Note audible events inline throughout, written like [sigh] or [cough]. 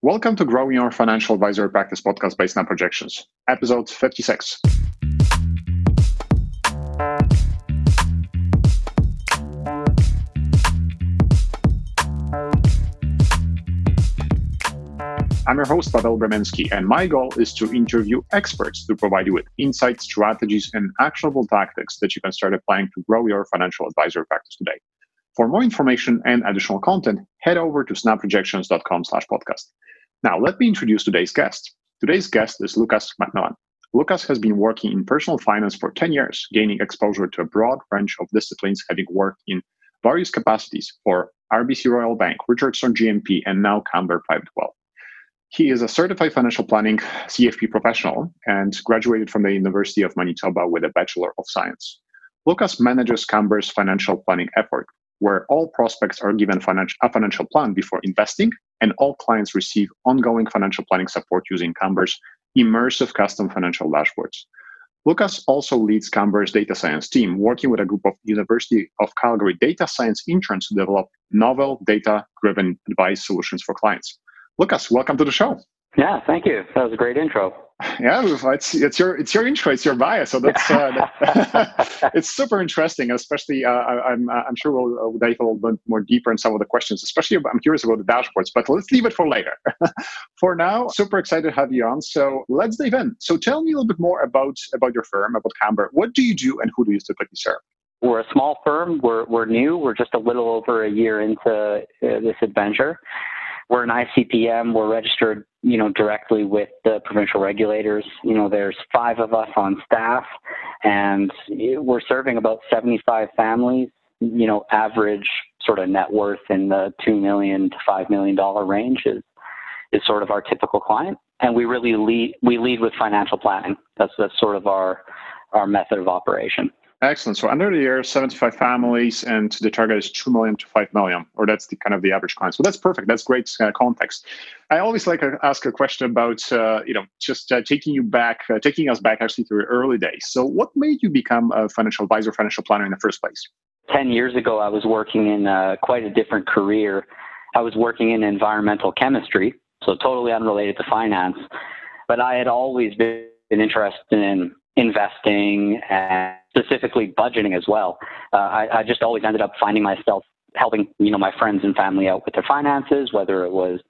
Welcome to Growing Your Financial Advisory Practice podcast by Snap Projections, episode 56. I'm your host, Pavel Bremensky, and my goal is to interview experts to provide you with insights, strategies, and actionable tactics that you can start applying to grow your financial advisory practice today. For more information and additional content, head over to snapprojections.com slash podcast. Now, let me introduce today's guest. Today's guest is Lucas Macmillan. Lucas has been working in personal finance for 10 years, gaining exposure to a broad range of disciplines, having worked in various capacities for RBC Royal Bank, Richardson GMP, and now Camber Private Wealth. He is a certified financial planning CFP professional and graduated from the University of Manitoba with a Bachelor of Science. Lucas manages Camber's financial planning effort, where all prospects are given a financial plan before investing, and all clients receive ongoing financial planning support using Camber's immersive custom financial dashboards. Lucas also leads Camber's data science team, working with a group of University of Calgary data science interns to develop novel data-driven advice solutions for clients. Lucas, welcome to the show. Yeah, thank you. That was a great intro. Yeah, it's it's your it's your intro, it's your bias so that's uh, that, [laughs] [laughs] it's super interesting. Especially, uh, I'm I'm sure we'll, we'll dive a little bit more deeper in some of the questions. Especially, I'm curious about the dashboards, but let's leave it for later. [laughs] for now, super excited to have you on. So let's dive in. So tell me a little bit more about about your firm, about Camber. What do you do, and who do you typically serve? We're a small firm. We're we're new. We're just a little over a year into uh, this adventure we're an ICPM. We're registered, you know, directly with the provincial regulators. You know, there's five of us on staff, and we're serving about 75 families. You know, average sort of net worth in the two million to five million dollar range is is sort of our typical client, and we really lead we lead with financial planning. That's that's sort of our our method of operation. Excellent. So under the year, 75 families, and the target is 2 million to 5 million, or that's the kind of the average client. So that's perfect. That's great uh, context. I always like to ask a question about, uh, you know, just uh, taking you back, uh, taking us back actually to your early days. So what made you become a financial advisor, financial planner in the first place? 10 years ago, I was working in uh, quite a different career. I was working in environmental chemistry, so totally unrelated to finance. But I had always been interested in investing and specifically budgeting as well. Uh, I, I just always ended up finding myself helping you know my friends and family out with their finances, whether it was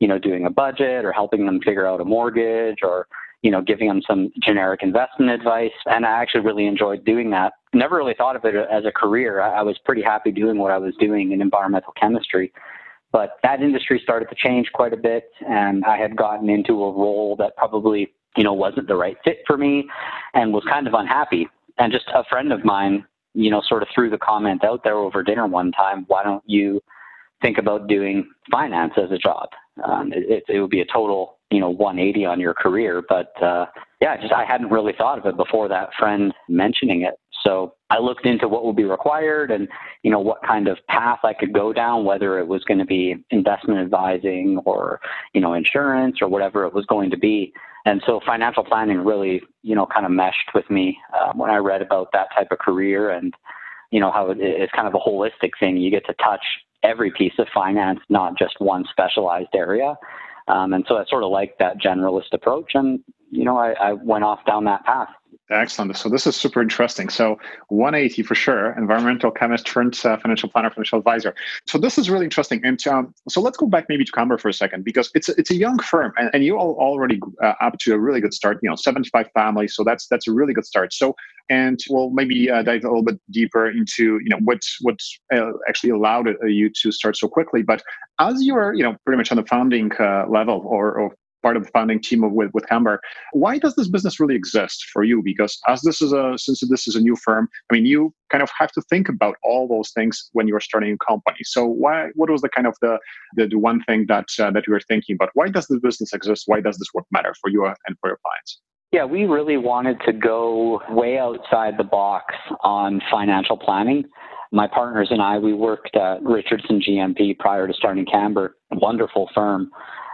you know doing a budget or helping them figure out a mortgage or you know giving them some generic investment advice. And I actually really enjoyed doing that. Never really thought of it as a career. I, I was pretty happy doing what I was doing in environmental chemistry. But that industry started to change quite a bit, and I had gotten into a role that probably you know, wasn't the right fit for me and was kind of unhappy. And just a friend of mine, you know, sort of threw the comment out there over dinner one time, why don't you think about doing finance as a job? Um, it, it, would be a total, you know, 180 on your career. But uh, yeah, just I hadn't really thought of it before that friend mentioning it. So I looked into what would be required and, you know, what kind of path I could go down, whether it was going to be investment advising or, you know, insurance or whatever it was going to be. And so financial planning really, you know, kind of meshed with me um, when I read about that type of career and, you know, how it, it's kind of a holistic thing. You get to touch every piece of finance, not just one specialized area. Um, and so I sort of like that generalist approach. And, you know, I, I went off down that path. Excellent. So this is super interesting. So 180 for sure, environmental chemist turned uh, financial planner, financial advisor. So this is really interesting. And um, so let's go back maybe to Camber for a second because it's a, it's a young firm and, and you all already uh, up to a really good start. You know, 75 families. So that's that's a really good start. So and we'll maybe uh, dive a little bit deeper into you know what what uh, actually allowed uh, you to start so quickly. But as you are you know pretty much on the founding uh, level or, or part of the founding team of, with, with Camber. Why does this business really exist for you? Because as this is a since this is a new firm, I mean, you kind of have to think about all those things when you're starting a company. So why? What was the kind of the the, the one thing that uh, that you were thinking about? Why does this business exist? Why does this work matter for you and for your clients? Yeah, we really wanted to go way outside the box on financial planning. My partners and I, we worked at Richardson GMP prior to starting Camber, wonderful firm.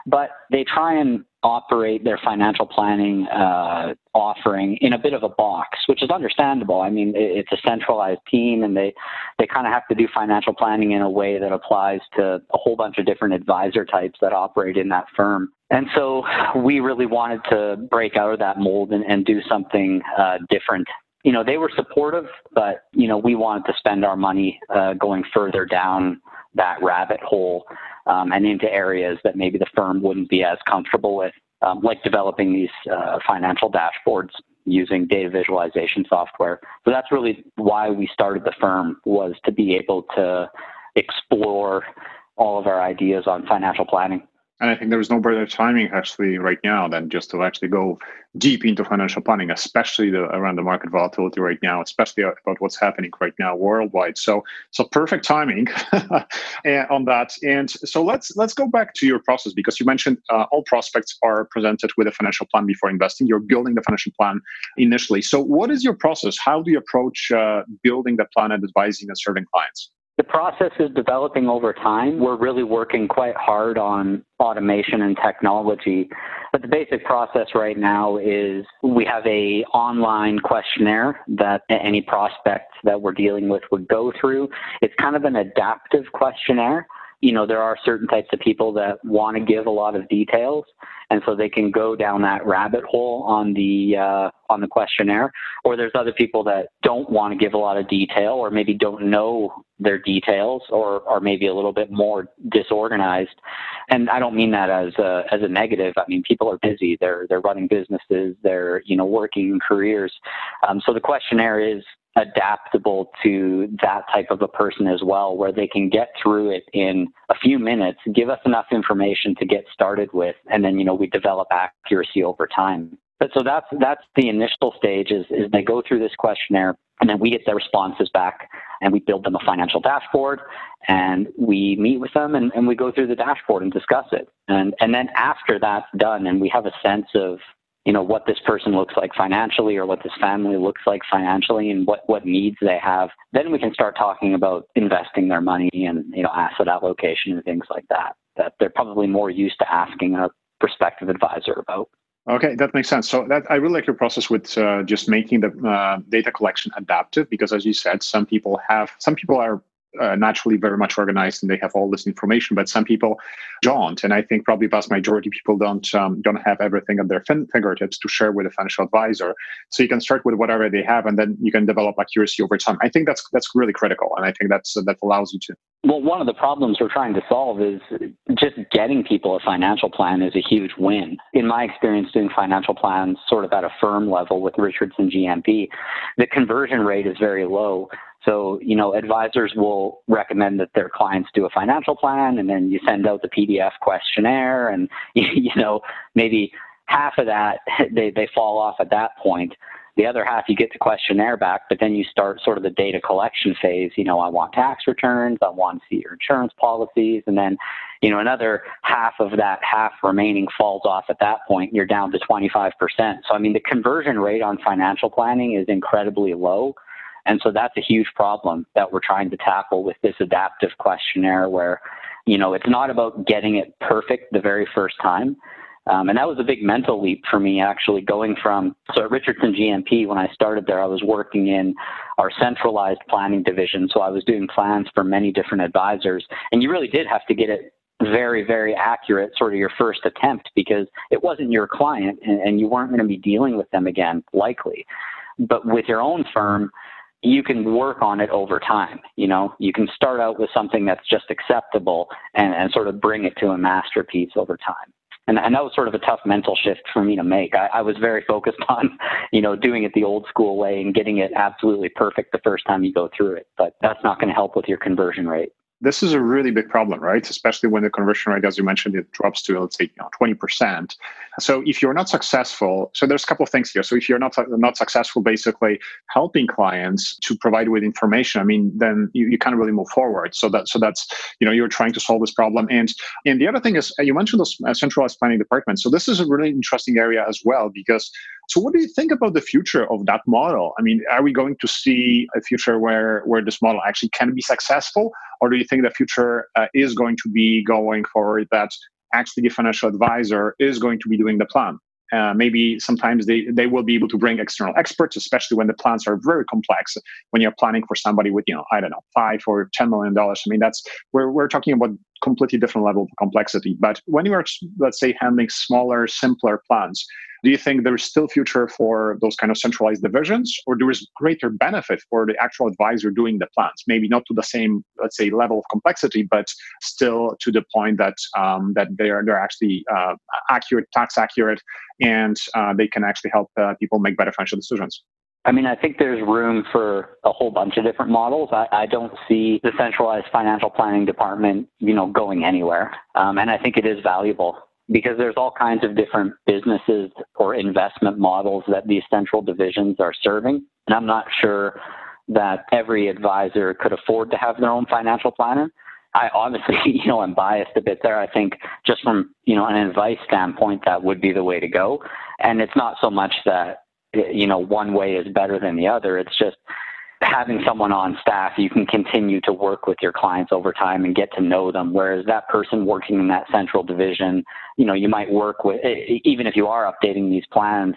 But they try and operate their financial planning uh, offering in a bit of a box, which is understandable. I mean, it's a centralized team, and they they kind of have to do financial planning in a way that applies to a whole bunch of different advisor types that operate in that firm. And so we really wanted to break out of that mold and, and do something uh, different you know, they were supportive, but, you know, we wanted to spend our money uh, going further down that rabbit hole um, and into areas that maybe the firm wouldn't be as comfortable with, um, like developing these uh, financial dashboards using data visualization software. So that's really why we started the firm was to be able to explore all of our ideas on financial planning. And I think there is no better timing actually right now than just to actually go deep into financial planning, especially the, around the market volatility right now, especially about what's happening right now worldwide. So, so perfect timing [laughs] on that. And so let's let's go back to your process because you mentioned uh, all prospects are presented with a financial plan before investing. You're building the financial plan initially. So, what is your process? How do you approach uh, building the plan and advising and serving clients? The process is developing over time. We're really working quite hard on automation and technology. But the basic process right now is we have a online questionnaire that any prospect that we're dealing with would go through. It's kind of an adaptive questionnaire you know, there are certain types of people that want to give a lot of details, and so they can go down that rabbit hole on the uh, on the questionnaire. Or there's other people that don't want to give a lot of detail, or maybe don't know their details, or are maybe a little bit more disorganized. And I don't mean that as a, as a negative. I mean people are busy. They're they're running businesses. They're you know working careers. Um, so the questionnaire is adaptable to that type of a person as well, where they can get through it in a few minutes, give us enough information to get started with, and then you know we develop accuracy over time. But so that's that's the initial stage is, is they go through this questionnaire and then we get their responses back and we build them a financial dashboard and we meet with them and, and we go through the dashboard and discuss it. And and then after that's done and we have a sense of you know what this person looks like financially or what this family looks like financially and what what needs they have then we can start talking about investing their money and you know asset allocation and things like that that they're probably more used to asking a prospective advisor about Okay, that makes sense. So that I really like your process with uh, just making the uh, data collection adaptive because, as you said, some people have some people are uh, naturally very much organized and they have all this information, but some people don't. And I think probably vast majority people don't um, don't have everything at their fin- fingertips to share with a financial advisor. So you can start with whatever they have, and then you can develop accuracy over time. I think that's that's really critical, and I think that's uh, that allows you to. Well, one of the problems we're trying to solve is just getting people a financial plan is a huge win. In my experience doing financial plans, sort of at a firm level with Richardson GMP, the conversion rate is very low. So, you know, advisors will recommend that their clients do a financial plan and then you send out the PDF questionnaire and, [laughs] you know, maybe half of that, [laughs] they, they fall off at that point. The other half, you get the questionnaire back, but then you start sort of the data collection phase. You know, I want tax returns, I want to see your insurance policies, and then, you know, another half of that half remaining falls off at that point. You're down to 25%. So, I mean, the conversion rate on financial planning is incredibly low. And so that's a huge problem that we're trying to tackle with this adaptive questionnaire where, you know, it's not about getting it perfect the very first time. Um, and that was a big mental leap for me actually going from, so at Richardson GMP, when I started there, I was working in our centralized planning division. So I was doing plans for many different advisors. And you really did have to get it very, very accurate, sort of your first attempt, because it wasn't your client and, and you weren't going to be dealing with them again, likely. But with your own firm, you can work on it over time. You know, you can start out with something that's just acceptable and, and sort of bring it to a masterpiece over time. And, and that was sort of a tough mental shift for me to make. I, I was very [laughs] focused on, you know, doing it the old school way and getting it absolutely perfect the first time you go through it. But that's not going to help with your conversion rate this is a really big problem, right? Especially when the conversion rate, as you mentioned, it drops to let's say you know, 20%. So if you're not successful, so there's a couple of things here. So if you're not not successful, basically helping clients to provide with information, I mean, then you, you can't really move forward. So that so that's you know you're trying to solve this problem. And and the other thing is you mentioned the uh, centralized planning department. So this is a really interesting area as well because so what do you think about the future of that model? I mean, are we going to see a future where where this model actually can be successful, or do you think the future uh, is going to be going forward that actually the financial advisor is going to be doing the plan. Uh, maybe sometimes they, they will be able to bring external experts, especially when the plans are very complex. When you're planning for somebody with, you know, I don't know, five or ten million dollars. I mean, that's we're we're talking about completely different level of complexity. But when you are, let's say, handling smaller, simpler plans, do you think there is still future for those kind of centralized divisions, or there is greater benefit for the actual advisor doing the plans? Maybe not to the same, let's say, level of complexity, but still to the point that um, that they are they're actually uh, accurate, tax accurate, and uh, they can actually help uh, people make better financial decisions. I mean, I think there's room for a whole bunch of different models. I, I don't see the centralized financial planning department, you know, going anywhere. Um, and I think it is valuable because there's all kinds of different businesses or investment models that these central divisions are serving. And I'm not sure that every advisor could afford to have their own financial planner. I obviously, [laughs] you know, I'm biased a bit there. I think just from, you know, an advice standpoint, that would be the way to go. And it's not so much that, you know, one way is better than the other. It's just having someone on staff, you can continue to work with your clients over time and get to know them. Whereas that person working in that central division, you know, you might work with, even if you are updating these plans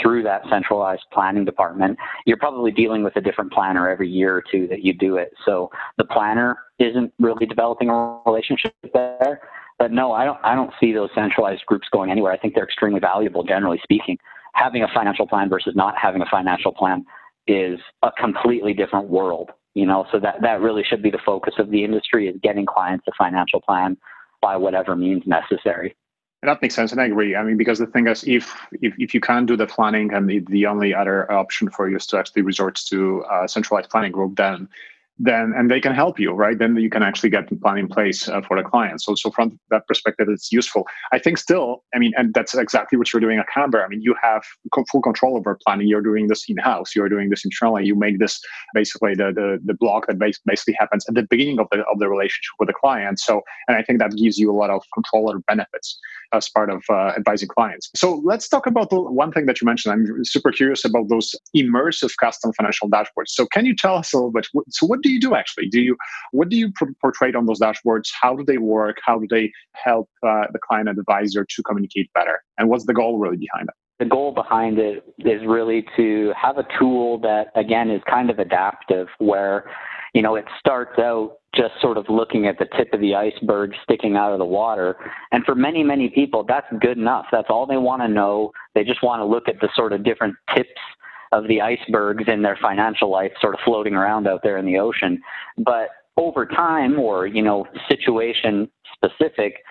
through that centralized planning department, you're probably dealing with a different planner every year or two that you do it. So the planner isn't really developing a relationship there. But no, I don't, I don't see those centralized groups going anywhere. I think they're extremely valuable, generally speaking. Having a financial plan versus not having a financial plan is a completely different world. You know, so that that really should be the focus of the industry is getting clients a financial plan by whatever means necessary. That makes sense, and I agree. I mean, because the thing is, if if, if you can't do the planning and the, the only other option for you is to actually resort to a centralized planning group, then then and they can help you right? Then you can actually get the plan in place uh, for the client. So so from that perspective it's useful. I think still i mean and that's exactly what you're doing at Camber i mean you have full control over planning. You're doing this in house you're doing this internally. You make this basically the the, the block that basically happens at the beginning of the of the relationship with the client. So and i think that gives you a lot of control or benefits as part of uh, advising clients. So let's talk about the one thing that you mentioned. I'm super curious about those immersive custom financial dashboards. So can you tell us a little bit so what do do you do actually? Do you what do you portray on those dashboards? How do they work? How do they help uh, the client advisor to communicate better? And what's the goal really behind it? The goal behind it is really to have a tool that again is kind of adaptive, where you know it starts out just sort of looking at the tip of the iceberg sticking out of the water. And for many, many people, that's good enough. That's all they want to know. They just want to look at the sort of different tips of the icebergs in their financial life sort of floating around out there in the ocean. But over time or, you know, situation specific,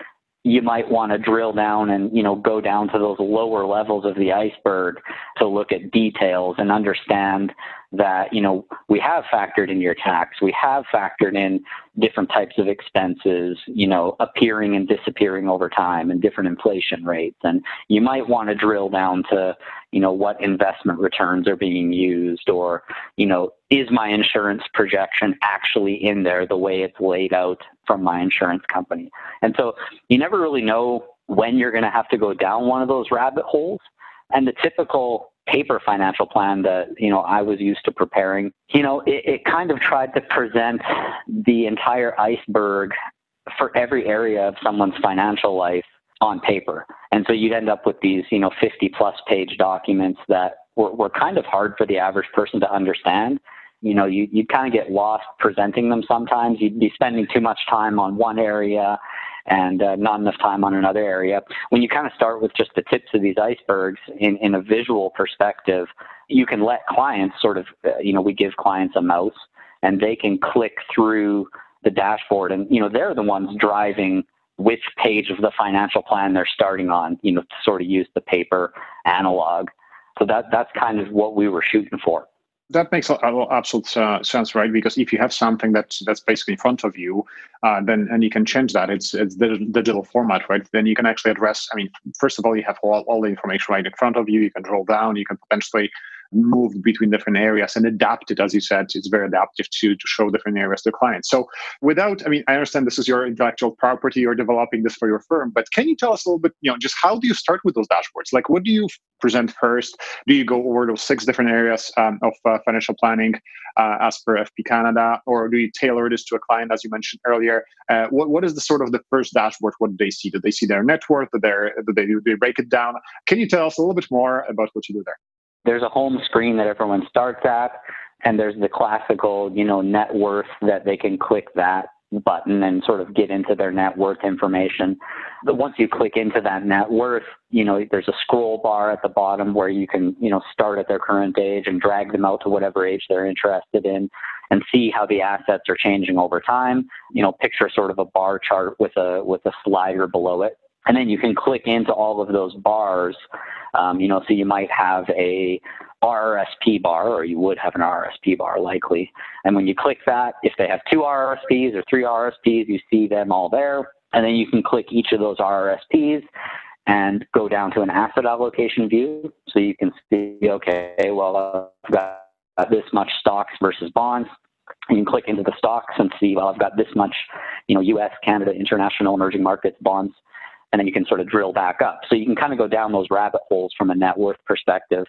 you might want to drill down and you know go down to those lower levels of the iceberg to look at details and understand that you know we have factored in your tax we have factored in different types of expenses you know appearing and disappearing over time and different inflation rates. And you might want to drill down to you know what investment returns are being used or you know is my insurance projection actually in there the way it's laid out from my insurance company and so you never really know when you're going to have to go down one of those rabbit holes and the typical paper financial plan that you know I was used to preparing, you know, it, it kind of tried to present the entire iceberg for every area of someone's financial life on paper. And so you'd end up with these, you know, 50 plus page documents that were, were kind of hard for the average person to understand. You know, you, you'd kind of get lost presenting them sometimes. You'd be spending too much time on one area and uh, not enough time on another area. When you kind of start with just the tips of these icebergs in, in a visual perspective, you can let clients sort of, uh, you know, we give clients a mouse and they can click through the dashboard and, you know, they're the ones driving which page of the financial plan they're starting on, you know, to sort of use the paper analog. So that, that's kind of what we were shooting for that makes absolute uh, sense, right? Because if you have something that's that's basically in front of you, uh, then and you can change that. It's it's the digital format, right? Then you can actually address. I mean, first of all, you have all, all the information right in front of you. You can drill down. You can potentially moved between different areas and adapted, as you said, it's very adaptive to, to show different areas to clients. So without, I mean, I understand this is your intellectual property, you're developing this for your firm, but can you tell us a little bit, you know, just how do you start with those dashboards? Like, what do you present first? Do you go over those six different areas um, of uh, financial planning uh, as per FP Canada, or do you tailor this to a client, as you mentioned earlier? Uh, what, what is the sort of the first dashboard? What do they see? Do they see their net worth? Do, they, do they break it down? Can you tell us a little bit more about what you do there? There's a home screen that everyone starts at, and there's the classical, you know, net worth that they can click that button and sort of get into their net worth information. But once you click into that net worth, you know, there's a scroll bar at the bottom where you can, you know, start at their current age and drag them out to whatever age they're interested in and see how the assets are changing over time. You know, picture sort of a bar chart with a with a slider below it. And then you can click into all of those bars. Um, you know, so you might have a RRSP bar, or you would have an RRSP bar likely. And when you click that, if they have two RRSPs or three RRSPs, you see them all there. And then you can click each of those RRSPs and go down to an asset allocation view. So you can see, okay, well, I've got this much stocks versus bonds. You can click into the stocks and see, well, I've got this much, you know, U.S., Canada, international, emerging markets, bonds, and then you can sort of drill back up. So you can kind of go down those rabbit holes from a net worth perspective.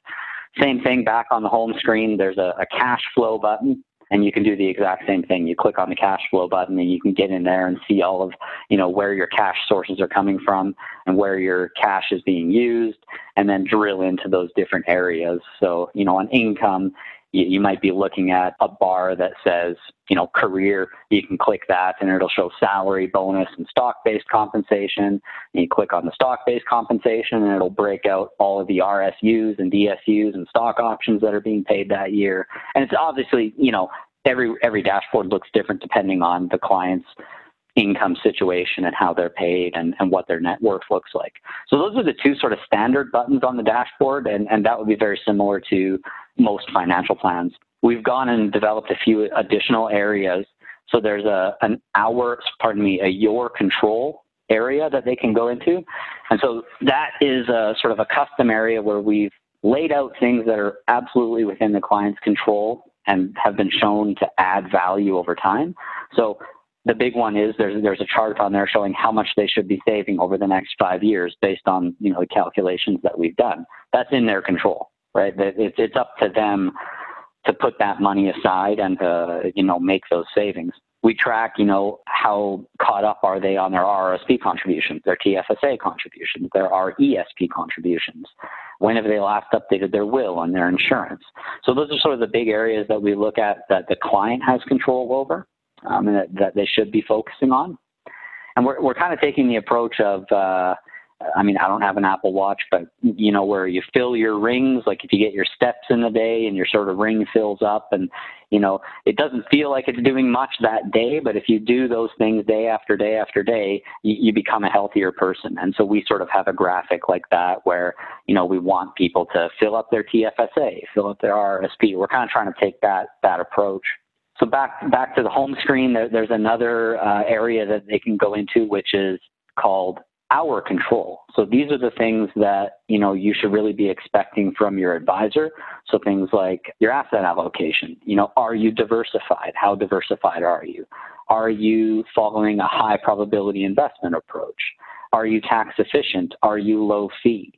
Same thing back on the home screen. There's a, a cash flow button and you can do the exact same thing. You click on the cash flow button and you can get in there and see all of, you know, where your cash sources are coming from and where your cash is being used and then drill into those different areas. So, you know, on income, you, you might be looking at a bar that says, you know, career. You can click that and it'll show salary, bonus, and stock based compensation. And you click on the stock based compensation and it'll break out all of the RSUs and DSUs and stock options that are being paid that year. And it's obviously, you know, every every dashboard looks different depending on the client's income situation and how they're paid and, and what their net worth looks like. So those are the two sort of standard buttons on the dashboard, and, and that would be very similar to most financial plans. We've gone and developed a few additional areas. So there's a an our, pardon me, a your control area that they can go into. And so that is a sort of a custom area where we've laid out things that are absolutely within the client's control and have been shown to add value over time. So the big one is there's there's a chart on there showing how much they should be saving over the next five years based on you know the calculations that we've done. That's in their control, right? It's it's up to them to put that money aside and to you know make those savings. We track, you know, how caught up are they on their RRSP contributions, their TFSA contributions, their RESP contributions. When have they last updated their will and their insurance? So those are sort of the big areas that we look at that the client has control over um, and that, that, they should be focusing on. And we're, we're kind of taking the approach of, uh, I mean, I don't have an Apple Watch, but you know, where you fill your rings, like if you get your steps in the day and your sort of ring fills up and, you know, it doesn't feel like it's doing much that day, but if you do those things day after day after day, you, you become a healthier person. And so we sort of have a graphic like that where, you know, we want people to fill up their TFSA, fill up their RSP. We're kind of trying to take that, that approach. So back back to the home screen, there, there's another uh, area that they can go into, which is called our control. So these are the things that you know you should really be expecting from your advisor. So things like your asset allocation. You know, are you diversified? How diversified are you? Are you following a high probability investment approach? Are you tax efficient? Are you low fee?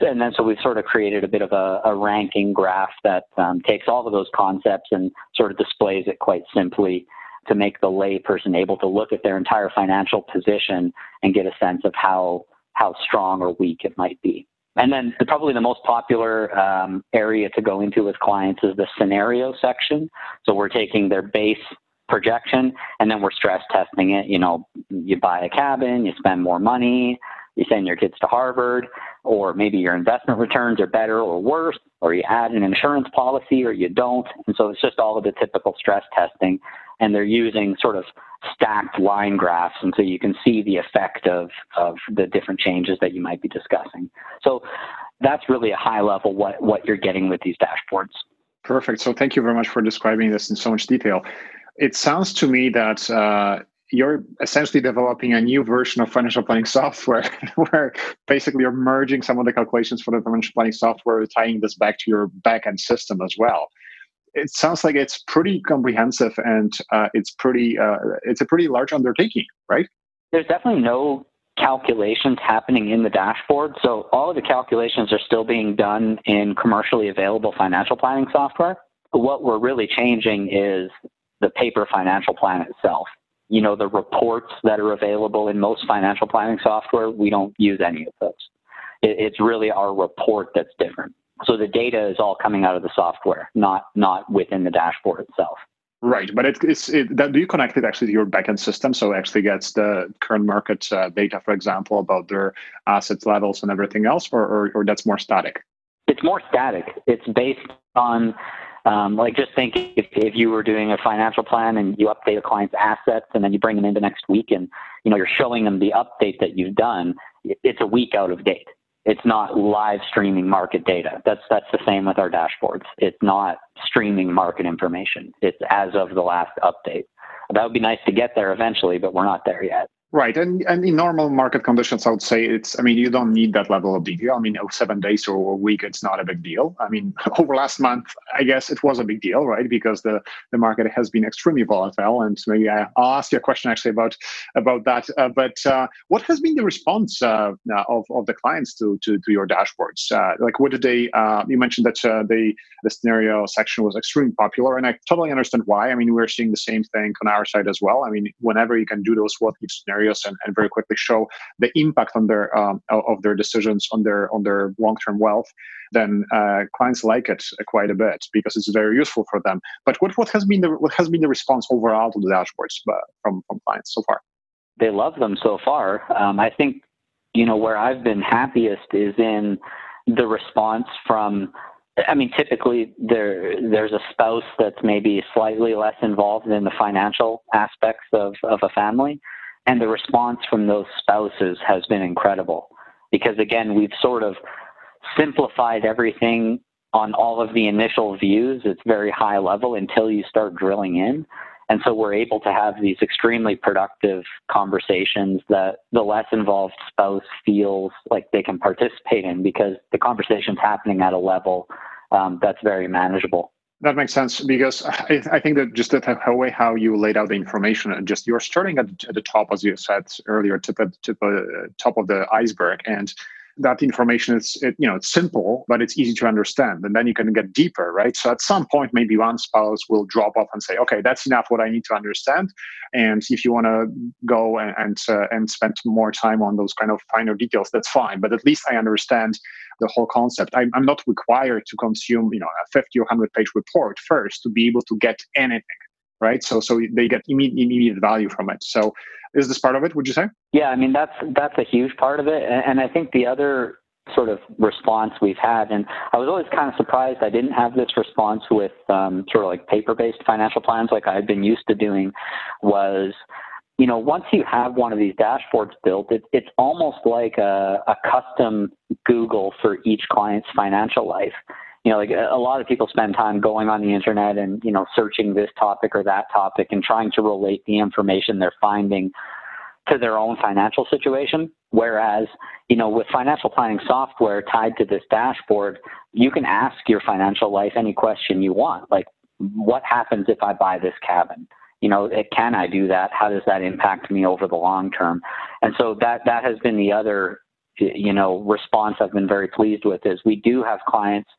and then so we've sort of created a bit of a, a ranking graph that um, takes all of those concepts and sort of displays it quite simply to make the layperson able to look at their entire financial position and get a sense of how how strong or weak it might be. And then the, probably the most popular um, area to go into with clients is the scenario section. So we're taking their base projection and then we're stress testing it. You know, you buy a cabin, you spend more money, you send your kids to Harvard, or maybe your investment returns are better or worse, or you add an insurance policy or you don't. And so it's just all of the typical stress testing. And they're using sort of stacked line graphs, and so you can see the effect of, of the different changes that you might be discussing. So that's really a high level what, what you're getting with these dashboards. Perfect. So thank you very much for describing this in so much detail. It sounds to me that uh, you're essentially developing a new version of financial planning software [laughs] where basically you're merging some of the calculations for the financial planning software, tying this back to your backend system as well. It sounds like it's pretty comprehensive and uh, it's pretty uh, it's a pretty large undertaking, right? There's definitely no calculations happening in the dashboard. So all of the calculations are still being done in commercially available financial planning software. But What we're really changing is the paper financial plan itself you know, the reports that are available in most financial planning software, we don't use any of those. It, it's really our report that's different. So the data is all coming out of the software, not not within the dashboard itself. Right, but it, it's it, that, do you connect it actually to your backend system so it actually gets the current market uh, data, for example, about their assets levels and everything else, or, or or that's more static? It's more static. It's based on um, like just think if, if you were doing a financial plan and you update a client's assets and then you bring them into next week and you know you're showing them the update that you've done, it's a week out of date. It's not live streaming market data. That's that's the same with our dashboards. It's not streaming market information. It's as of the last update. That would be nice to get there eventually, but we're not there yet. Right, and and in normal market conditions, I would say it's. I mean, you don't need that level of detail. I mean, seven days or a week, it's not a big deal. I mean, [laughs] over last month, I guess it was a big deal, right? Because the the market has been extremely volatile, and maybe I, will ask you a question actually about about that. Uh, but uh, what has been the response uh, of of the clients to to, to your dashboards? Uh, like, what did they? Uh, you mentioned that uh, the the scenario section was extremely popular, and I totally understand why. I mean, we're seeing the same thing on our side as well. I mean, whenever you can do those what if scenarios scenarios and, and very quickly show the impact on their um, of their decisions on their on their long-term wealth then uh, clients like it quite a bit because it's very useful for them. But what, what has been the what has been the response overall to the dashboards uh, from from clients so far? They love them so far. Um, i think you know where i've been happiest is in the response from I mean, typically there there's a spouse that's maybe slightly less involved in the financial aspects of, of a family, and the response from those spouses has been incredible because, again, we've sort of simplified everything on all of the initial views. It's very high level until you start drilling in. And so we're able to have these extremely productive conversations that the less involved spouse feels like they can participate in because the conversation's happening at a level um, that's very manageable. That makes sense because I, I think that just the way how you laid out the information and just you're starting at, the top, as you said earlier, tip tip, uh, top of the iceberg, and that information is it, you know it's simple but it's easy to understand and then you can get deeper right? So at some point maybe one spouse will drop off and say okay that's enough what i need to understand and if you want to go and and, uh, and spend more time on those kind of finer details that's fine but at least i understand the whole concept. I, i'm not required to consume you know a 50 or 100 page report first to be able to get anything right? So so they get immediate, immediate value from it. So is this part of it? Would you say? Yeah, I mean that's that's a huge part of it, and I think the other sort of response we've had, and I was always kind of surprised I didn't have this response with um, sort of like paper-based financial plans like I've been used to doing, was you know, once you have one of these dashboards built, it, it's almost like a, a custom Google for each client's financial life you know, like a lot of people spend time going on the internet and, you know, searching this topic or that topic and trying to relate the information they're finding to their own financial situation. Whereas, you know, with financial planning software tied to this dashboard, you can ask your financial life any question you want. Like, what happens if I buy this cabin? You know, it, can I do that? How does that impact me over the long term? And so that that has been the other, you know, response I've been very pleased with is we do have clients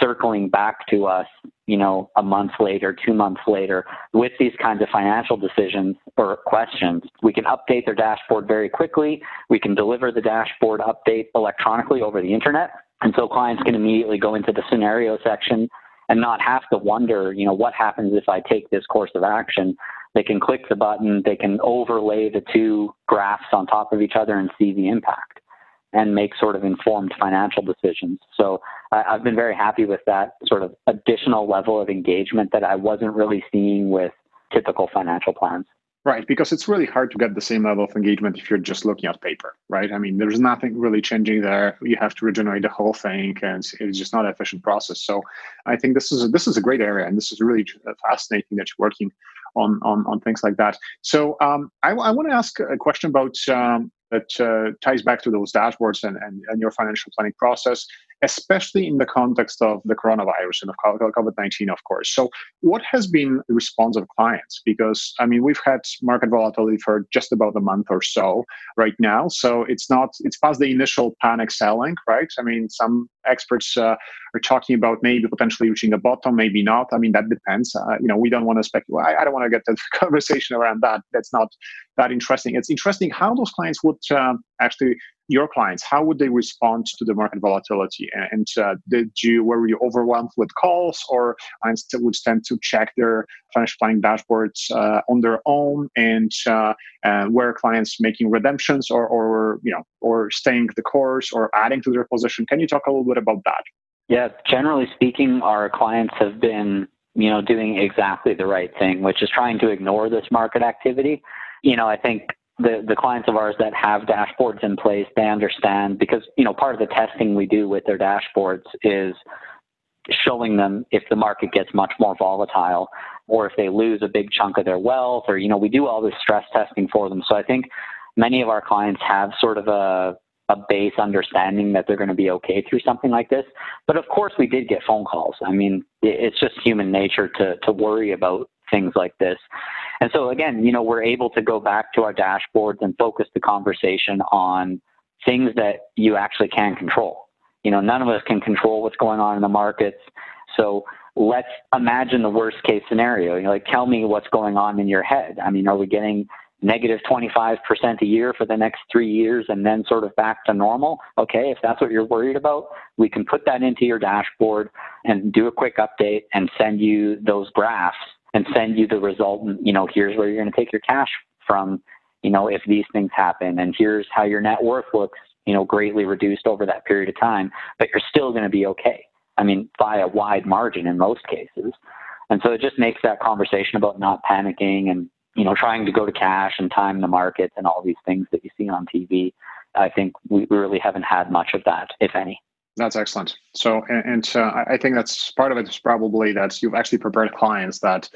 circling back to us, you know, a month later, two months later, with these kinds of financial decisions or questions. We can update their dashboard very quickly. We can deliver the dashboard update electronically over the internet. And so clients can immediately go into the scenario section and not have to wonder, you know, what happens if I take this course of action. They can click the button, they can overlay the two graphs on top of each other and see the impact and make sort of informed financial decisions. So I, I've been very happy with that sort of additional level of engagement that I wasn't really seeing with typical financial plans. Right, because it's really hard to get the same level of engagement if you're just looking at paper, right? I mean, there's nothing really changing there. You have to regenerate the whole thing, and it's just not an efficient process. So, I think this is a, this is a great area, and this is really fascinating that you're working on on, on things like that. So um, I, I want to ask a question about um, that uh, ties back to those dashboards and, and, and, your financial planning process especially in the context of the coronavirus and of COVID 19, of course. So, what has been the response of clients? Because, I mean, we've had market volatility for just about a month or so right now. So, it's not, it's past the initial panic selling, right? I mean, some experts uh, are talking about maybe potentially reaching a bottom, maybe not. I mean, that depends. Uh, you know, we don't want to speculate. I, I don't want to get the [laughs] conversation around that. That's not that interesting. It's interesting how those clients would um, actually your clients how would they respond to the market volatility? And uh, did you were you overwhelmed with calls or clients would tend to check their financial planning dashboards uh, on their own and uh, were clients making redemptions or, or you know or staying the course or adding to their position? Can you talk a little bit about that? Yeah generally speaking our clients have been you know doing exactly the right thing which is trying to ignore this market activity. You know i think the, the clients of ours that have dashboards in place, they understand because, you know, part of the testing we do with their dashboards is showing them if the market gets much more volatile or if they lose a big chunk of their wealth or, you know, we do all this stress testing for them. So I think many of our clients have sort of a, a base understanding that they're going to be okay through something like this. But of course, we did get phone calls. I mean, it's just human nature to, to worry about things like this. And so again, you know, we're able to go back to our dashboards and focus the conversation on things that you actually can control. You know, none of us can control what's going on in the markets. So let's imagine the worst case scenario. You know, like tell me what's going on in your head. I mean, are we getting negative 25% a year for the next three years and then sort of back to normal? Okay, if that's what you're worried about, we can put that into your dashboard and do a quick update and send you those graphs and send you the result. And, you know, here's where you're going to take your cash from, you know, if these things happen. And here's how your net worth looks, you know, greatly reduced over that period of time, but you're still going to be okay. I mean, by a wide margin in most cases. And so it just makes that conversation about not panicking and, you know, trying to go to cash and time the markets and all these things that you see on TV. I think we really haven't had much of that, if any. That's excellent. So, and, and uh, I think that's part of it is probably that you've actually prepared clients that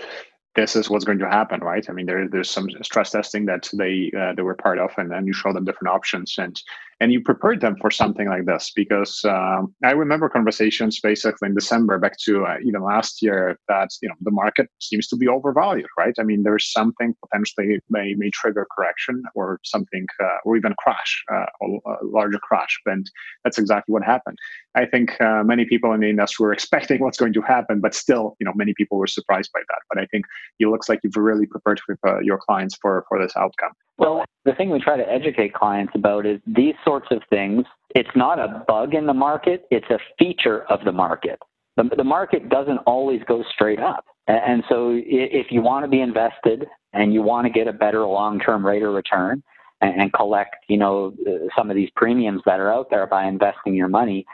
this is what's going to happen, right? I mean, there, there's some stress testing that they uh, they were part of, and then you show them different options, and and you prepared them for something like this because um, I remember conversations basically in December back to uh, even last year that you know the market seems to be overvalued, right? I mean, there's something potentially may may trigger correction or something, uh, or even crash, uh, a larger crash, and that's exactly what happened. I think uh, many people in the industry were [laughs] expecting what's going to happen, but still, you know, many people were surprised by that. But I think it looks like you've really prepared with, uh, your clients for for this outcome. Well, the thing we try to educate clients about is these sorts of things. It's not a bug in the market; it's a feature of the market. The, the market doesn't always go straight up, and so if you want to be invested and you want to get a better long-term rate of return and, collect, you know, uh, some of these premiums that are out there by investing your money,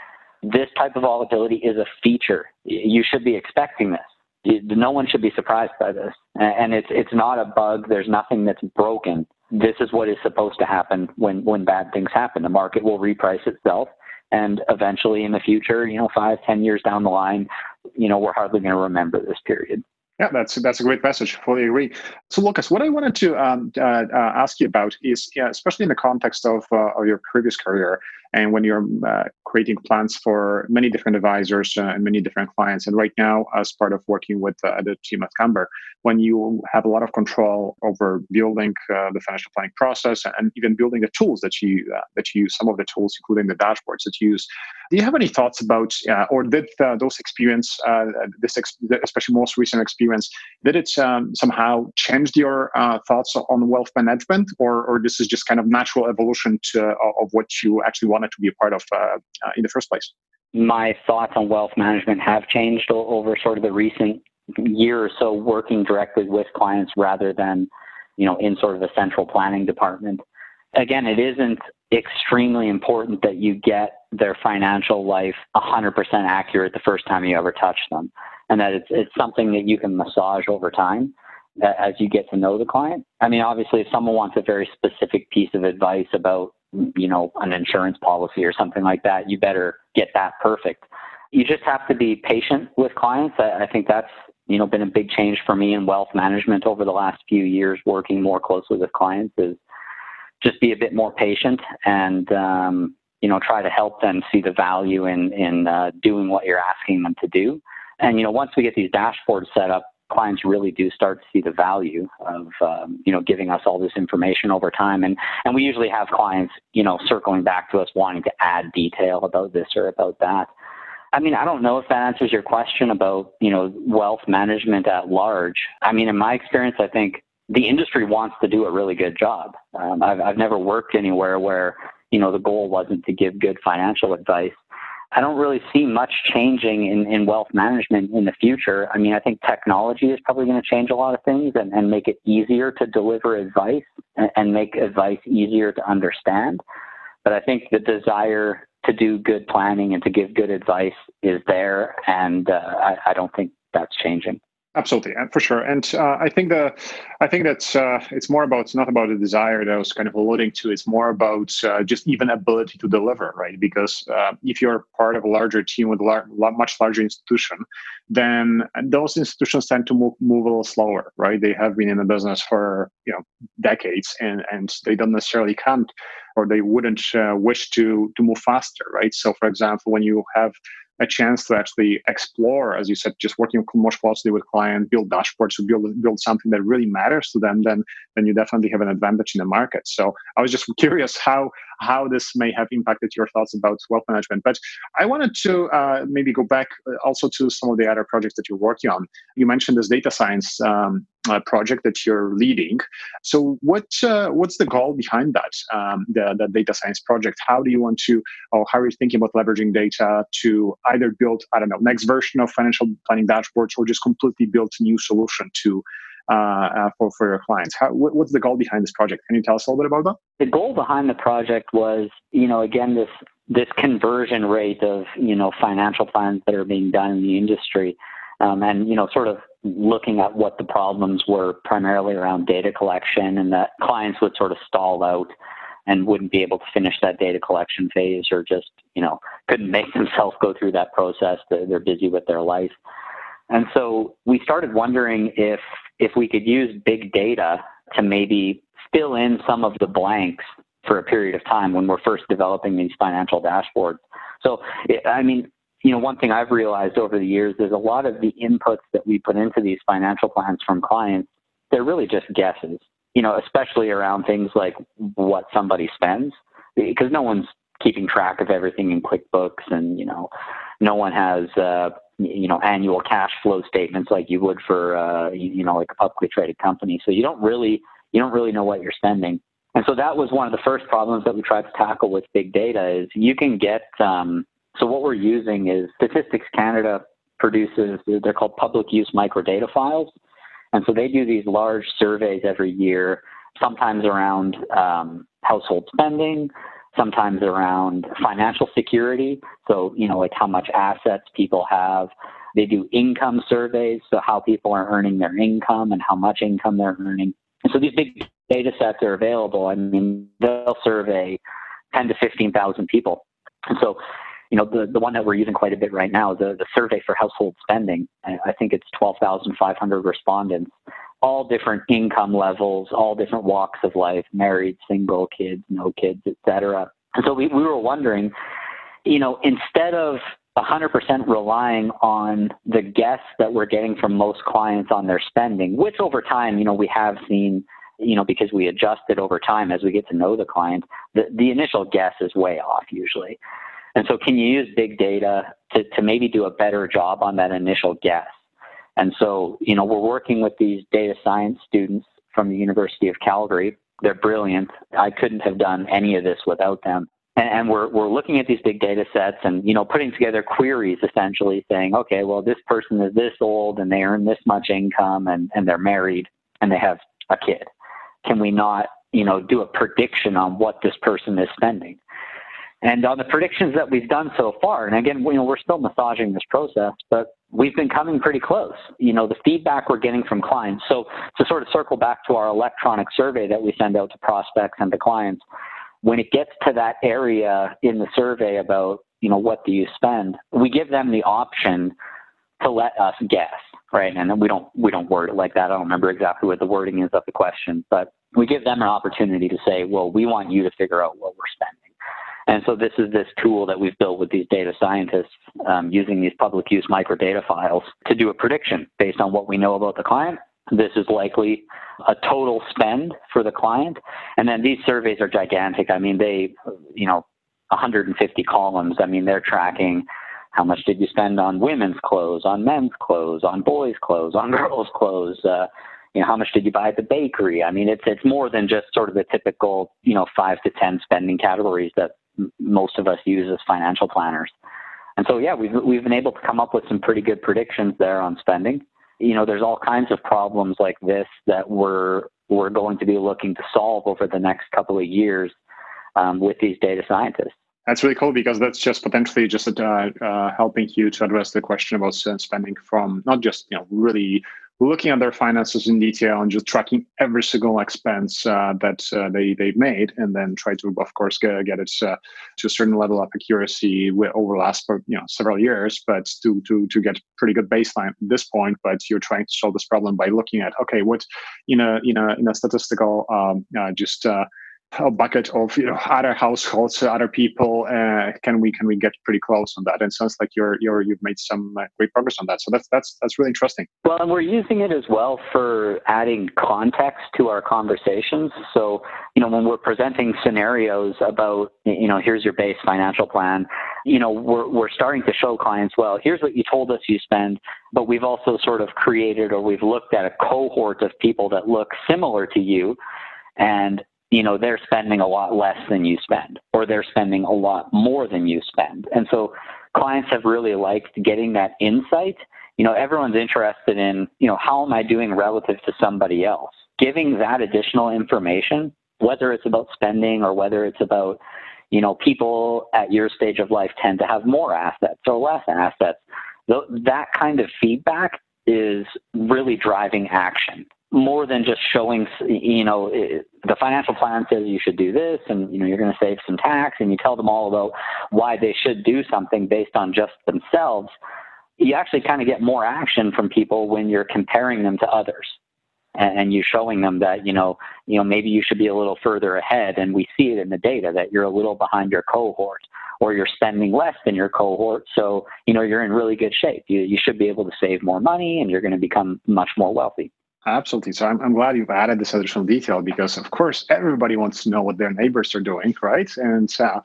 this type of volatility is a feature. You should be expecting this no one should be surprised by this. And it's it's not a bug. There's nothing that's broken. This is what is supposed to happen when when bad things happen. The market will reprice itself, and eventually, in the future, you know, five, ten years down the line, you know, we're hardly going to remember this period. Yeah, that's that's a great message. Fully agree. So, Lucas, what I wanted to um, uh, uh, ask you about is, yeah, especially in the context of, uh, of your previous career, and when you're uh, creating plans for many different advisors uh, and many different clients and right now as part of working with uh, the team at Camber when you have a lot of control over building uh, the financial planning process and even building the tools that you uh, that you use some of the tools including the dashboards that you use do you have any thoughts about uh, or did those experience this ex- especially most recent experience did it um, somehow change your thoughts on wealth management? Or or this is just kind of natural evolution to, of what you actually want wanted to be a part of uh, uh, in the first place? My thoughts on wealth management have changed over sort of the recent year or so working directly with clients rather than, you know, in sort of a central planning department. Again, it isn't extremely important that you get their financial life 100% accurate the first time you ever touch them, and that it's, it's something that you can massage over time as you get to know the client. I mean, obviously, if someone wants a very specific piece of advice about you know, an insurance policy or something like that, you better get that perfect. You just have to be patient with clients. I, I think that's you know been a big change for me in wealth management over the last few years, working more closely with clients is just be a bit more patient and um, you know try to help them see the value in in uh, doing what you're asking them to do. And you know once we get these dashboards set up, clients really do start to see the value of um, you know giving us all this information over time and and we usually have clients you know circling back to us wanting to add detail about this or about that I mean, I don't know if that answers your question about, you know, wealth management at large. I mean, in my experience, I think the industry wants to do a really good job. Um, I've, I've never worked anywhere where, you know, the goal wasn't to give good financial advice. I don't really see much changing in, in wealth management in the future. I mean, I think technology is probably going to change a lot of things and, and make it easier to deliver advice and, and make advice easier to understand. But I think the desire to do good planning and to give good advice is there, and uh, I, I, don't think that's changing. Absolutely, and for sure. And uh, I think the, I think that's uh, it's more about it's not about the desire that I was kind of alluding to. It's more about uh, just even ability to deliver, right? Because uh, if you're part of a larger team with a lar- much larger institution, then those institutions tend to move, move a little slower, right? They have been in the business for you know decades, and and they don't necessarily can't or they wouldn't uh, wish to to move faster, right? So, for example, when you have a chance to actually explore, as you said, just working more closely with client, build dashboards, to build build something that really matters to them, then then you definitely have an advantage in the market. So I was just curious how how this may have impacted your thoughts about wealth management. But I wanted to uh, maybe go back uh, also to some of the other projects that you're working on. You mentioned this data science um, uh, project that you're leading. So, what uh, what's the goal behind that? Um, the, the data science project. How do you want to, or how are you thinking about leveraging data to either build, I don't know, next version of financial planning dashboards, or just completely build a new solution to for for your clients? How, what's the goal behind this project? Can you tell us a little bit about that? The goal behind the project was, you know, again this this conversion rate of you know financial plans that are being done in the industry, um, and you know, sort of looking at what the problems were primarily around data collection, and that clients would sort of stall out and wouldn't be able to finish that data collection phase or just you know couldn't make [laughs] themselves go through that process they're busy with their life and so we started wondering if if we could use big data to maybe fill in some of the blanks for a period of time when we're first developing these financial dashboards. So, I mean, you know, one thing I've realized over the years is a lot of the inputs that we put into these financial plans from clients, they're really just guesses, you know, especially around things like what somebody spends, because no one's keeping track of everything in QuickBooks and, you know, no one has, uh, you know annual cash flow statements like you would for uh, you know like a publicly traded company. So you don't really you don't really know what you're spending. And so that was one of the first problems that we tried to tackle with big data is you can get um, so what we're using is Statistics Canada produces they're called public use microdata files, and so they do these large surveys every year, sometimes around um, household spending, sometimes around financial security. So, you know, like how much assets people have. They do income surveys, so how people are earning their income and how much income they're earning. And so these big data sets are available. I mean, they'll survey 10 to 15,000 people. And so, you know, the, the one that we're using quite a bit right now, the, the survey for household spending, I think it's 12,500 respondents all different income levels, all different walks of life, married, single, kids, no kids, etc. And so we, we were wondering, you know, instead of 100% relying on the guess that we're getting from most clients on their spending, which over time, you know, we have seen, you know, because we adjust it over time as we get to know the client, the, the initial guess is way off usually. And so can you use big data to, to maybe do a better job on that initial guess? And so, you know, we're working with these data science students from the University of Calgary. They're brilliant. I couldn't have done any of this without them. And, and we're, we're looking at these big data sets and, you know, putting together queries essentially saying, okay, well, this person is this old and they earn this much income and, and they're married and they have a kid. Can we not, you know, do a prediction on what this person is spending? And on the predictions that we've done so far, and again, you know, we're still massaging this process, but we've been coming pretty close. You know, the feedback we're getting from clients. So to sort of circle back to our electronic survey that we send out to prospects and to clients, when it gets to that area in the survey about, you know, what do you spend, we give them the option to let us guess. right? And then we don't we don't word it like that. I don't remember exactly what the wording is of the question, but we give them an opportunity to say, well, we want you to figure out what we're spending. And so this is this tool that we've built with these data scientists um, using these public use microdata files to do a prediction based on what we know about the client. This is likely a total spend for the client. And then these surveys are gigantic. I mean, they, you know, 150 columns. I mean, they're tracking how much did you spend on women's clothes, on men's clothes, on boys' clothes, on [laughs] girls' clothes, uh, you know, how much did you buy at the bakery? I mean, it's it's more than just sort of the typical, you know, five to ten spending categories that most of us use as financial planners. And so, yeah, we've we've been able to come up with some pretty good predictions there on spending. You know, there's all kinds of problems like this that we're we're going to be looking to solve over the next couple of years um, with these data scientists. That's really cool because that's just potentially just uh, uh, helping you to address the question about spending from not just you know really looking at their finances in detail and just tracking every single expense uh, that uh, they they've made, and then try to, of course, get, get it uh, to a certain level of accuracy over the last you know several years, but to to to get pretty good baseline at this point. But you're trying to solve this problem by looking at okay, what in a in a in a statistical um, uh, just uh, a bucket of you know other households, other people. Uh, can we can we get pretty close on that? And it sounds like you're you're you've made some uh, great progress on that. So that's that's that's really interesting. Well, and we're using it as well for adding context to our conversations. So you know when we're presenting scenarios about you know here's your base financial plan. You know we're we're starting to show clients well here's what you told us you spend, but we've also sort of created or we've looked at a cohort of people that look similar to you and you know, they're spending a lot less than you spend, or they're spending a lot more than you spend. And so clients have really liked getting that insight. You know, everyone's interested in, you know, how am I doing relative to somebody else? Giving that additional information, whether it's about spending or whether it's about, you know, people at your stage of life tend to have more assets or less assets. That kind of feedback is really driving action more than just showing, you know, the financial plan says you should do this and, you know, you're going to save some tax and you tell them all about why they should do something based on just themselves. You actually kind of get more action from people when you're comparing them to others and you're showing them that, you know, you know, maybe you should be a little further ahead. And we see it in the data that you're a little behind your cohort or you're spending less than your cohort. So, you know, you're in really good shape. You, you should be able to save more money and you're going to become much more wealthy. Absolutely. So I'm, I'm glad you've added this additional detail because, of course, everybody wants to know what their neighbors are doing, right? And uh,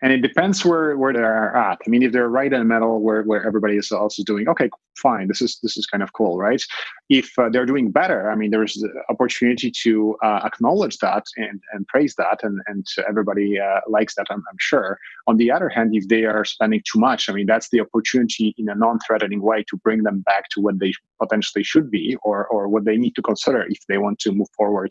and it depends where where they're at. I mean, if they're right in the middle where where everybody else is doing okay, fine, this is this is kind of cool, right? If uh, they're doing better, I mean, there's the opportunity to uh, acknowledge that and and praise that, and and everybody uh, likes that, I'm, I'm sure. On the other hand, if they are spending too much, I mean, that's the opportunity in a non-threatening way to bring them back to what they potentially should be, or or what they need to consider if they want to move forward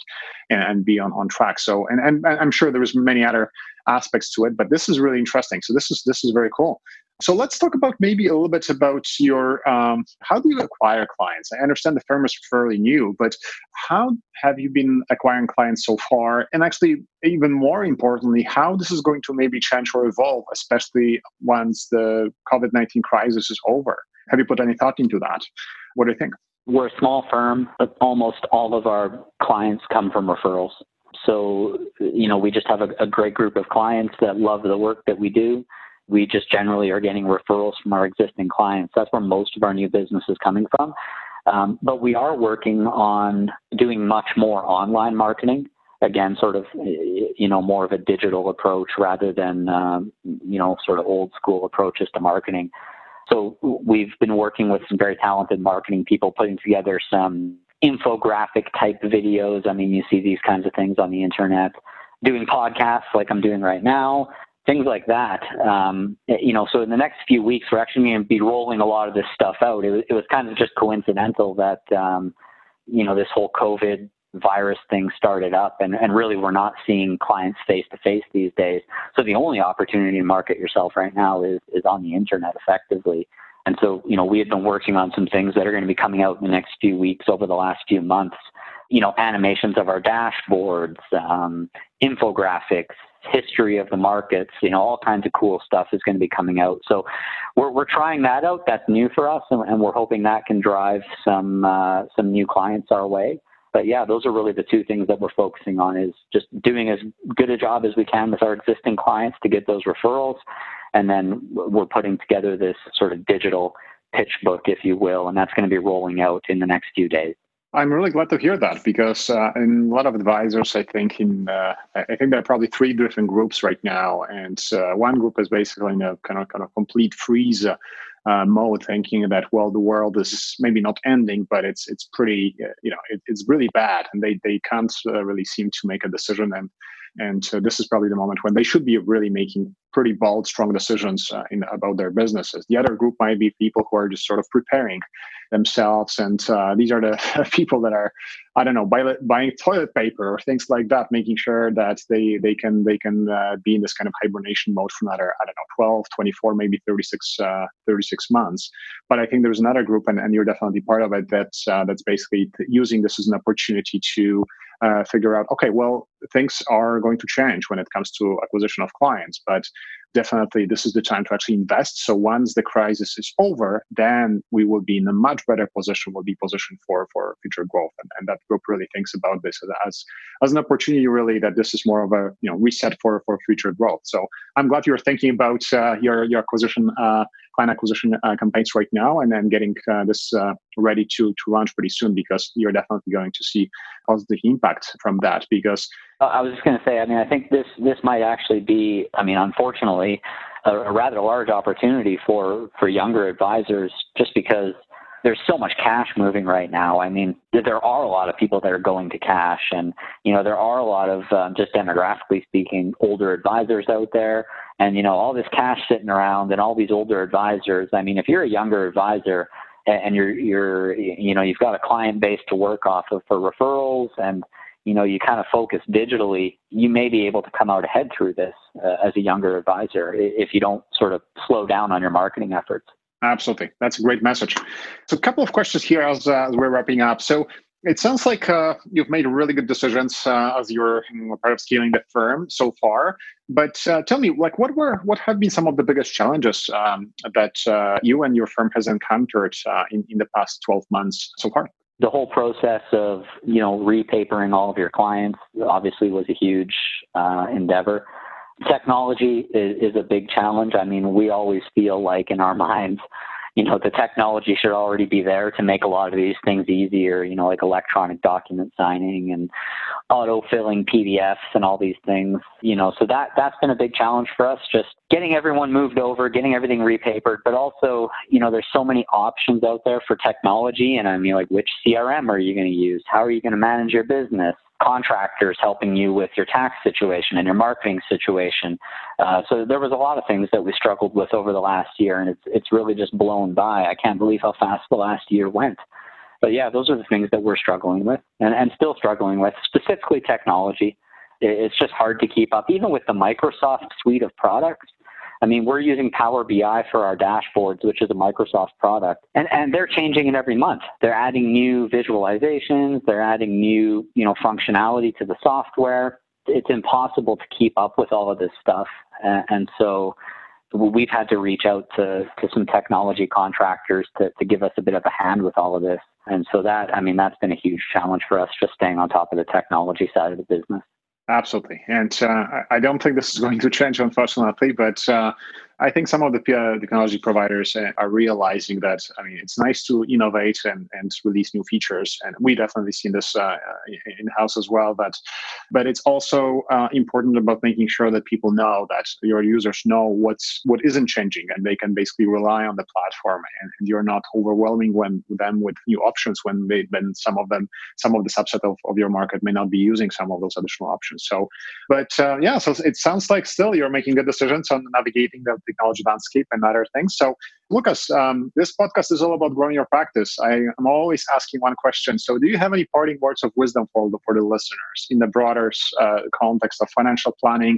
and, and be on on track. So, and and I'm sure there's many other aspects to it. But this is really interesting. So this is this is very cool. So let's talk about maybe a little bit about your um, how do you acquire clients? I understand the firm is fairly new, but how have you been acquiring clients so far? And actually, even more importantly, how this is going to maybe change or evolve, especially once the COVID nineteen crisis is over. Have you put any thought into that? What do you think? We're a small firm, but almost all of our clients come from referrals. So, you know, we just have a, a great group of clients that love the work that we do. We just generally are getting referrals from our existing clients. That's where most of our new business is coming from. Um, but we are working on doing much more online marketing. Again, sort of, you know, more of a digital approach rather than, um, you know, sort of old school approaches to marketing. So we've been working with some very talented marketing people, putting together some infographic type videos. I mean, you see these kinds of things on the internet, doing podcasts like I'm doing right now, things like that. Um, you know, so in the next few weeks, we're actually going to be rolling a lot of this stuff out. It was, it was kind of just coincidental that, um, you know, this whole COVID virus thing started up and, and really we're not seeing clients face to face these days. So the only opportunity to market yourself right now is, is on the internet effectively. And so, you know, we had been working on some things that are going to be coming out in the next few weeks over the last few months. You know, animations of our dashboards, um, infographics, history of the markets, you know, all kinds of cool stuff is going to be coming out. So we're, we're trying that out. That's new for us, and, and we're hoping that can drive some uh, some new clients our way. But yeah, those are really the two things that we're focusing on is just doing as good a job as we can with our existing clients to get those referrals. And then we're putting together this sort of digital pitch book, if you will, and that's going to be rolling out in the next few days. I'm really glad to hear that because uh, in a lot of advisors, I think in uh, I think there are probably three different groups right now, and uh, one group is basically in a kind of kind of complete freeze uh, mode, thinking that well, the world is maybe not ending, but it's it's pretty uh, you know it, it's really bad, and they they can't uh, really seem to make a decision. And and this is probably the moment when they should be really making pretty bold, strong decisions uh, in, about their businesses. The other group might be people who are just sort of preparing themselves, and uh, these are the [laughs] people that are, I don't know, buy, buying toilet paper or things like that, making sure that they they can they can uh, be in this kind of hibernation mode for another I don't know 12, 24, maybe 36 uh, 36 months. But I think there's another group, and, and you're definitely part of it. That's uh, that's basically using this as an opportunity to uh, figure out okay well things are going to change when it comes to acquisition of clients but definitely this is the time to actually invest. So once the crisis is over, then we will be in a much better position, We'll be positioned for, for future growth. And, and that group really thinks about this as, as an opportunity, really, that this is more of a you know reset for, for future growth. So I'm glad you're thinking about uh, your, your acquisition, uh, client acquisition uh, campaigns right now, and then getting uh, this uh, ready to, to launch pretty soon because you're definitely going to see positive impact from that because I was just going to say, I mean, I think this this might actually be, I mean, unfortunately, a, a rather large opportunity for for younger advisors, just because there's so much cash moving right now. I mean, there are a lot of people that are going to cash, and you know, there are a lot of um, just demographically speaking, older advisors out there, and you know, all this cash sitting around, and all these older advisors. I mean, if you're a younger advisor and you're you're you know, you've got a client base to work off of for referrals and you know you kind of focus digitally you may be able to come out ahead through this uh, as a younger advisor if you don't sort of slow down on your marketing efforts absolutely that's a great message so a couple of questions here as, uh, as we're wrapping up so it sounds like uh, you've made really good decisions uh, as you're part of scaling the firm so far. But uh, tell me, like, what were what have been some of the biggest challenges um, that uh, you and your firm has encountered in in the past twelve months so far? The whole process of you know repapering all of your clients obviously was a huge uh, endeavor. Technology is, is a big challenge. I mean, we always feel like in our [laughs] minds you know, the technology should already be there to make a lot of these things easier, you know, like electronic document signing and auto filling PDFs and all these things, you know, so that, that's been a big challenge for us, just getting everyone moved over, getting everything repapered, but also, you know, there's so many options out there for technology. And I mean, like, which CRM are you going to use? How are you going to manage your business? Contractors helping you with your tax situation and your marketing situation. Uh, so there was a lot of things that we struggled with over the last year, and it's it's really just blown by. I can't believe how fast the last year went. But yeah, those are the things that we're struggling with, and, and still struggling with, specifically technology. It's just hard to keep up, even with the Microsoft suite of products. I mean, we're using Power BI for our dashboards, which is a Microsoft product, and, and they're changing it every month. They're adding new visualizations, they're adding new, you know, functionality to the software. It's impossible to keep up with all of this stuff. And so we've had to reach out to, to some technology contractors to, to give us a bit of a hand with all of this. And so that, I mean, that's been a huge challenge for us, just staying on top of the technology side of the business. Absolutely. And uh, I don't think this is going to [laughs] change, unfortunately, but uh, I think some of the uh, technology providers uh, are realizing that, I mean, it's nice to innovate and, and release new features. And we definitely seen this uh, in house as well. But, but it's also uh, important about making sure that people know that your users know what's what isn't changing and they can basically rely on the platform and, and you're not overwhelming when, them with new options when they when some of them some of the subset of, of your market may not be using some of those additional options. So but uh, yeah, so it sounds like still you're making good decisions on navigating the technology landscape and other things. So, Lucas, um, this podcast is all about growing your practice. I am always asking one question. So, do you have any parting words of wisdom for the, for the listeners in the broader uh, context of financial planning?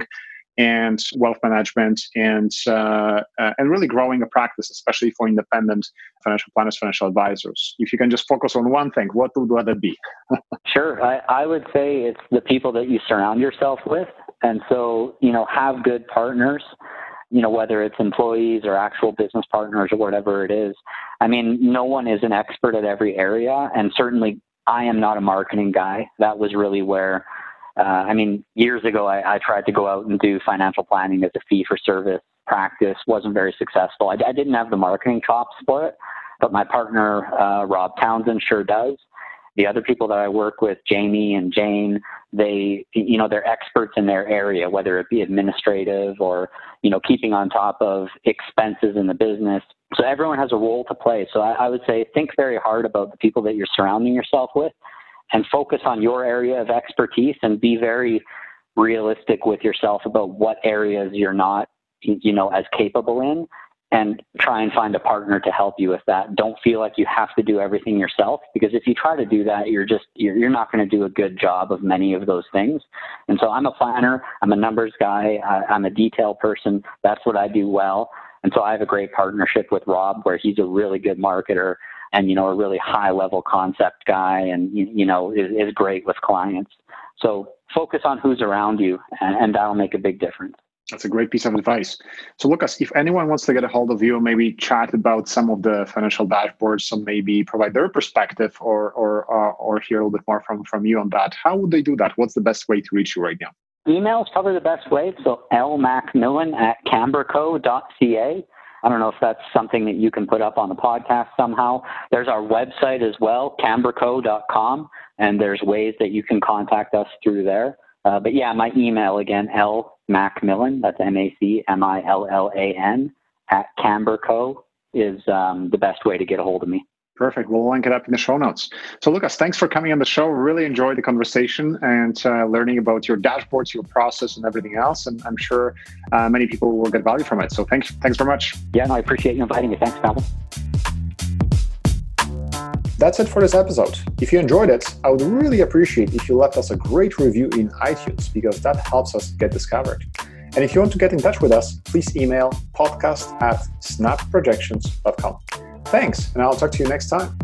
and wealth management and uh, uh, and really growing a practice, especially for independent financial planners, financial advisors. If you can just focus on one thing, what would that be? [laughs] sure, I, I would say it's the people that you surround yourself with And so, you know, have good partners, you know, whether it's employees or actual business partners or whatever it is. I mean, no one is an expert at every area. And certainly I am not a marketing guy. That was really where, uh, I mean, years ago, I, I tried to go out and do financial planning as a fee for service practice, wasn't very successful. I, I didn't have the marketing chops for it, but my partner, uh, Rob Townsend, sure does the other people that I work with, Jamie and Jane, they, you know, they're experts in their area, whether it be administrative or, you know, keeping on top of expenses in the business. So everyone has a role to play. So I, I would say think very hard about the people that you're surrounding yourself with and focus on your area of expertise and be very realistic with yourself about what areas you're not, you know, as capable in and try and find a partner to help you with that. Don't feel like you have to do everything yourself because if you try to do that, you're just you're, you're not going to do a good job of many of those things. And so I'm a planner, I'm a numbers guy, I, I'm a detail person. That's what I do well. And so I have a great partnership with Rob where he's a really good marketer and you know a really high level concept guy and you, know is, is great with clients. So focus on who's around you and, and that'll make a big difference. That's a great piece of advice. So, Lucas, if anyone wants to get a hold of you, maybe chat about some of the financial dashboards, so maybe provide their perspective, or or uh, or hear a little bit more from from you on that, how would they do that? What's the best way to reach you right now? Email is probably the best way. So, lmacmillan at cambraco.ca. I don't know if that's something that you can put up on the podcast somehow. There's our website as well, cambraco.com, and there's ways that you can contact us through there. Uh, but yeah, my email again, L Macmillan, that's M A C M I L L A N, at Cambraco is um, the best way to get a hold of me. Perfect. We'll link it up in the show notes. So, Lucas, thanks for coming on the show. Really enjoyed the conversation and uh, learning about your dashboards, your process, and everything else. And I'm sure uh, many people will get value from it. So, thanks. Thanks very much. Yeah, no, I appreciate you inviting me. Thanks, Pavel. That's it for this episode. If you enjoyed it, I would really appreciate if you left us a great review in iTunes because that helps us get discovered. And if you want to get in touch with us, please email podcast at snapprojections.com. Thanks, and I'll talk to you next time.